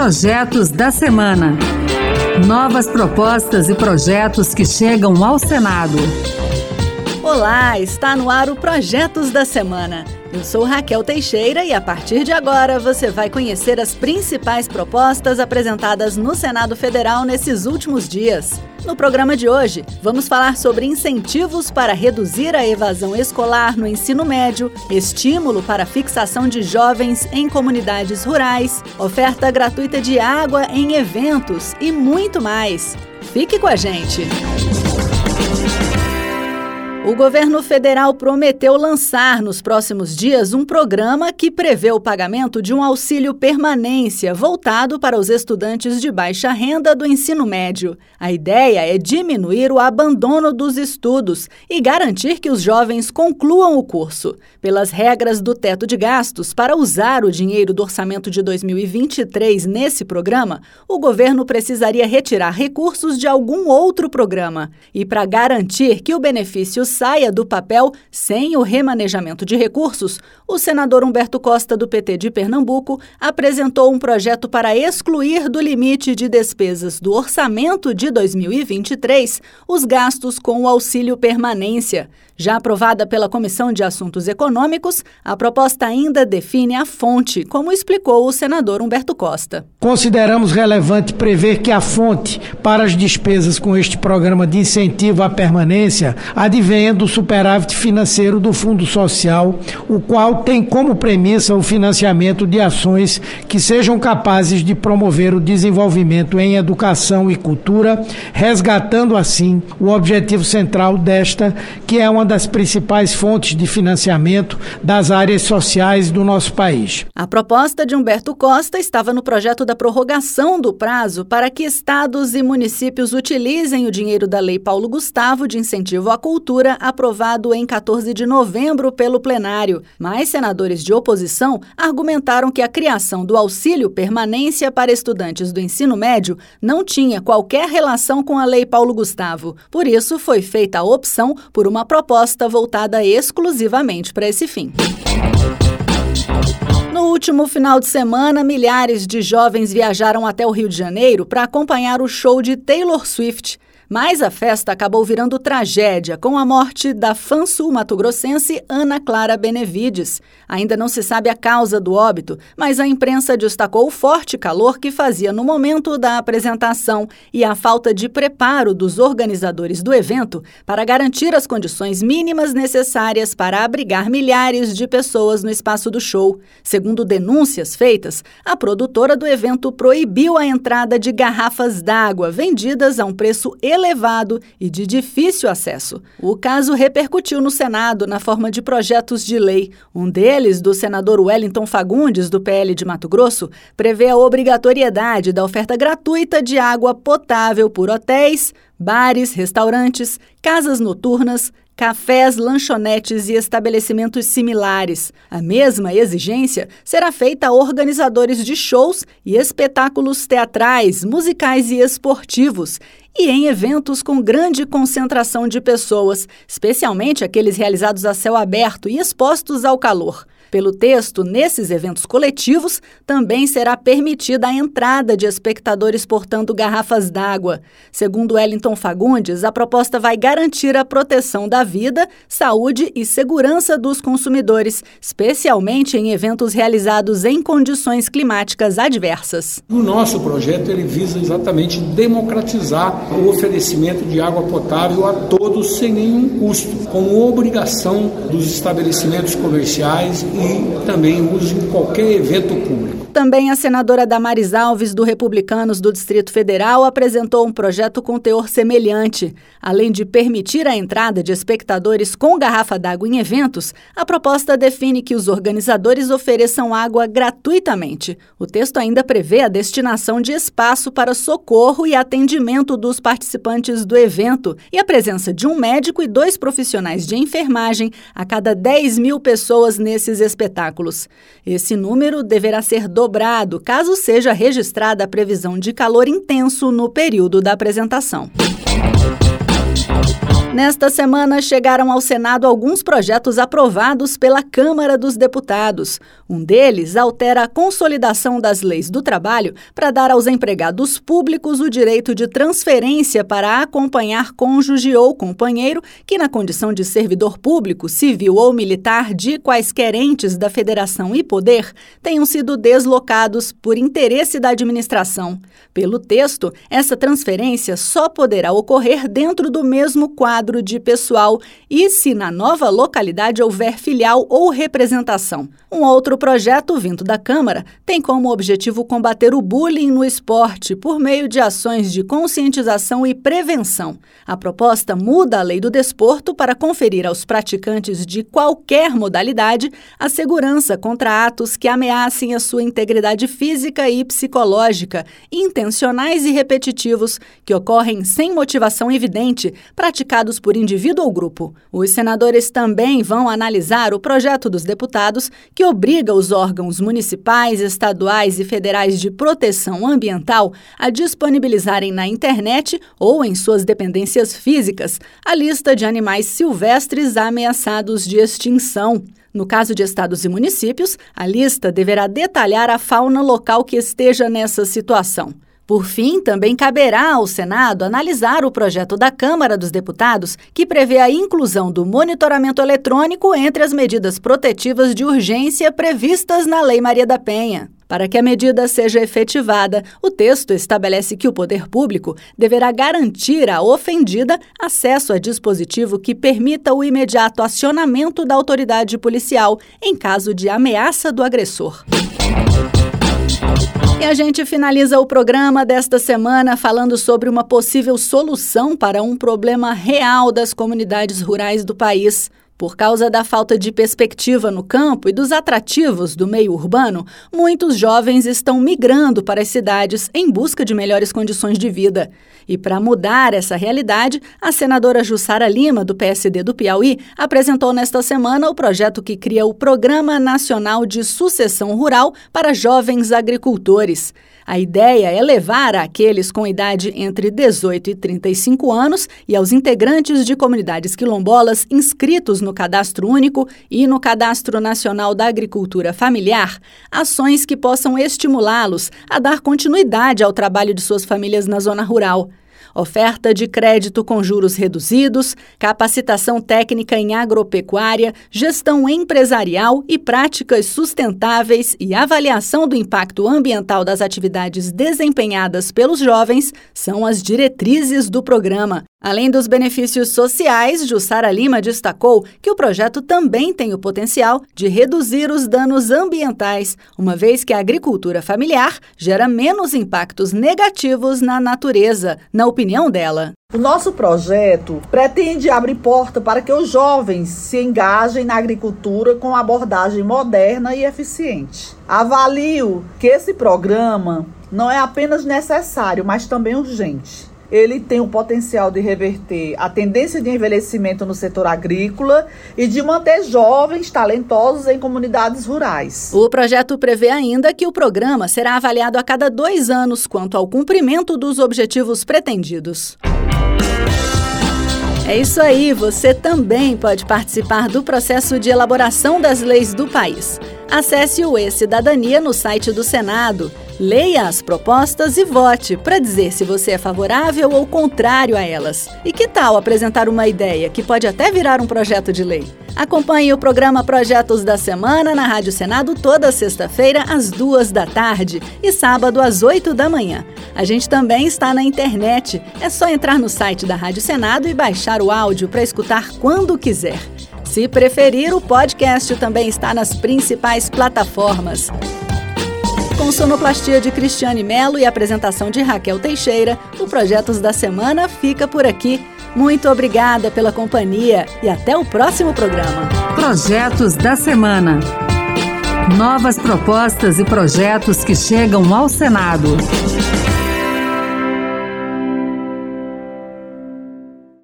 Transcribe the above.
Projetos da Semana. Novas propostas e projetos que chegam ao Senado. Olá, está no ar o Projetos da Semana. Eu sou Raquel Teixeira e a partir de agora você vai conhecer as principais propostas apresentadas no Senado Federal nesses últimos dias. No programa de hoje, vamos falar sobre incentivos para reduzir a evasão escolar no ensino médio, estímulo para fixação de jovens em comunidades rurais, oferta gratuita de água em eventos e muito mais. Fique com a gente! O governo federal prometeu lançar nos próximos dias um programa que prevê o pagamento de um auxílio permanência voltado para os estudantes de baixa renda do ensino médio. A ideia é diminuir o abandono dos estudos e garantir que os jovens concluam o curso. Pelas regras do teto de gastos, para usar o dinheiro do orçamento de 2023 nesse programa, o governo precisaria retirar recursos de algum outro programa. E para garantir que o benefício saia do papel sem o remanejamento de recursos, o senador Humberto Costa, do PT de Pernambuco, apresentou um projeto para excluir do limite de despesas do orçamento de 2023 os gastos com o auxílio permanência. Já aprovada pela Comissão de Assuntos Econômicos, a proposta ainda define a fonte, como explicou o senador Humberto Costa. Consideramos relevante prever que a fonte para as despesas com este programa de incentivo à permanência advenha do superávit financeiro do Fundo Social, o qual tem como premissa o financiamento de ações que sejam capazes de promover o desenvolvimento em educação e cultura, resgatando assim o objetivo central desta, que é uma das principais fontes de financiamento das áreas sociais do nosso país. A proposta de Humberto Costa estava no projeto da prorrogação do prazo para que estados e municípios utilizem o dinheiro da Lei Paulo Gustavo de incentivo à cultura, aprovado em 14 de novembro pelo plenário. Mas senadores de oposição argumentaram que a criação do auxílio permanência para estudantes do ensino médio não tinha qualquer relação com a Lei Paulo Gustavo. Por isso, foi feita a opção por uma proposta proposta voltada exclusivamente para esse fim. No último final de semana, milhares de jovens viajaram até o Rio de Janeiro para acompanhar o show de Taylor Swift. Mas a festa acabou virando tragédia com a morte da fã sul-mato-grossense Ana Clara Benevides. Ainda não se sabe a causa do óbito, mas a imprensa destacou o forte calor que fazia no momento da apresentação e a falta de preparo dos organizadores do evento para garantir as condições mínimas necessárias para abrigar milhares de pessoas no espaço do show. Segundo denúncias feitas, a produtora do evento proibiu a entrada de garrafas d'água vendidas a um preço elevado elevado e de difícil acesso. O caso repercutiu no Senado na forma de projetos de lei. Um deles, do senador Wellington Fagundes, do PL de Mato Grosso, prevê a obrigatoriedade da oferta gratuita de água potável por hotéis, bares, restaurantes, casas noturnas, cafés, lanchonetes e estabelecimentos similares. A mesma exigência será feita a organizadores de shows e espetáculos teatrais, musicais e esportivos, e em eventos com grande concentração de pessoas, especialmente aqueles realizados a céu aberto e expostos ao calor. Pelo texto, nesses eventos coletivos também será permitida a entrada de espectadores portando garrafas d'água. Segundo Wellington Fagundes, a proposta vai garantir a proteção da vida, saúde e segurança dos consumidores, especialmente em eventos realizados em condições climáticas adversas. O nosso projeto ele visa exatamente democratizar o oferecimento de água potável a todos sem nenhum custo, como obrigação dos estabelecimentos comerciais e também uso em qualquer evento público. Também a senadora Damares Alves, do Republicanos do Distrito Federal, apresentou um projeto com teor semelhante. Além de permitir a entrada de espectadores com garrafa d'água em eventos, a proposta define que os organizadores ofereçam água gratuitamente. O texto ainda prevê a destinação de espaço para socorro e atendimento dos participantes do evento e a presença de um médico e dois profissionais de enfermagem a cada 10 mil pessoas nesses espetáculos. Esse número deverá ser dobrado caso seja registrada a previsão de calor intenso no período da apresentação. Nesta semana chegaram ao Senado alguns projetos aprovados pela Câmara dos Deputados. Um deles altera a consolidação das leis do trabalho para dar aos empregados públicos o direito de transferência para acompanhar cônjuge ou companheiro que, na condição de servidor público, civil ou militar de quaisquer entes da federação e poder, tenham sido deslocados por interesse da administração. Pelo texto, essa transferência só poderá ocorrer dentro do mesmo quadro quadro de pessoal e se na nova localidade houver filial ou representação. Um outro projeto vindo da Câmara tem como objetivo combater o bullying no esporte por meio de ações de conscientização e prevenção. A proposta muda a lei do desporto para conferir aos praticantes de qualquer modalidade a segurança contra atos que ameacem a sua integridade física e psicológica, intencionais e repetitivos, que ocorrem sem motivação evidente, praticados por indivíduo ou grupo. Os senadores também vão analisar o projeto dos deputados que obriga os órgãos municipais, estaduais e federais de proteção ambiental a disponibilizarem na internet ou em suas dependências físicas a lista de animais silvestres ameaçados de extinção. No caso de estados e municípios, a lista deverá detalhar a fauna local que esteja nessa situação. Por fim, também caberá ao Senado analisar o projeto da Câmara dos Deputados que prevê a inclusão do monitoramento eletrônico entre as medidas protetivas de urgência previstas na Lei Maria da Penha. Para que a medida seja efetivada, o texto estabelece que o poder público deverá garantir à ofendida acesso a dispositivo que permita o imediato acionamento da autoridade policial em caso de ameaça do agressor. E a gente finaliza o programa desta semana falando sobre uma possível solução para um problema real das comunidades rurais do país. Por causa da falta de perspectiva no campo e dos atrativos do meio urbano, muitos jovens estão migrando para as cidades em busca de melhores condições de vida. E para mudar essa realidade, a senadora Jussara Lima, do PSD do Piauí, apresentou nesta semana o projeto que cria o Programa Nacional de Sucessão Rural para Jovens Agricultores. A ideia é levar àqueles com idade entre 18 e 35 anos e aos integrantes de comunidades quilombolas inscritos no Cadastro Único e no Cadastro Nacional da Agricultura Familiar ações que possam estimulá-los a dar continuidade ao trabalho de suas famílias na zona rural oferta de crédito com juros reduzidos, capacitação técnica em agropecuária, gestão empresarial e práticas sustentáveis e avaliação do impacto ambiental das atividades desempenhadas pelos jovens são as diretrizes do programa. Além dos benefícios sociais, Jussara Lima destacou que o projeto também tem o potencial de reduzir os danos ambientais, uma vez que a agricultura familiar gera menos impactos negativos na natureza, na opinião dela. O nosso projeto pretende abrir porta para que os jovens se engajem na agricultura com abordagem moderna e eficiente. Avalio que esse programa não é apenas necessário, mas também urgente ele tem o potencial de reverter a tendência de envelhecimento no setor agrícola e de manter jovens talentosos em comunidades rurais. O projeto prevê ainda que o programa será avaliado a cada dois anos quanto ao cumprimento dos objetivos pretendidos. É isso aí, você também pode participar do processo de elaboração das leis do país. Acesse o E-Cidadania no site do Senado. Leia as propostas e vote para dizer se você é favorável ou contrário a elas. E que tal apresentar uma ideia que pode até virar um projeto de lei? Acompanhe o programa Projetos da Semana na Rádio Senado toda sexta-feira às duas da tarde e sábado às oito da manhã. A gente também está na internet. É só entrar no site da Rádio Senado e baixar o áudio para escutar quando quiser. Se preferir, o podcast também está nas principais plataformas. Com sonoplastia de Cristiane Melo e apresentação de Raquel Teixeira, o Projetos da Semana fica por aqui. Muito obrigada pela companhia e até o próximo programa. Projetos da Semana. Novas propostas e projetos que chegam ao Senado.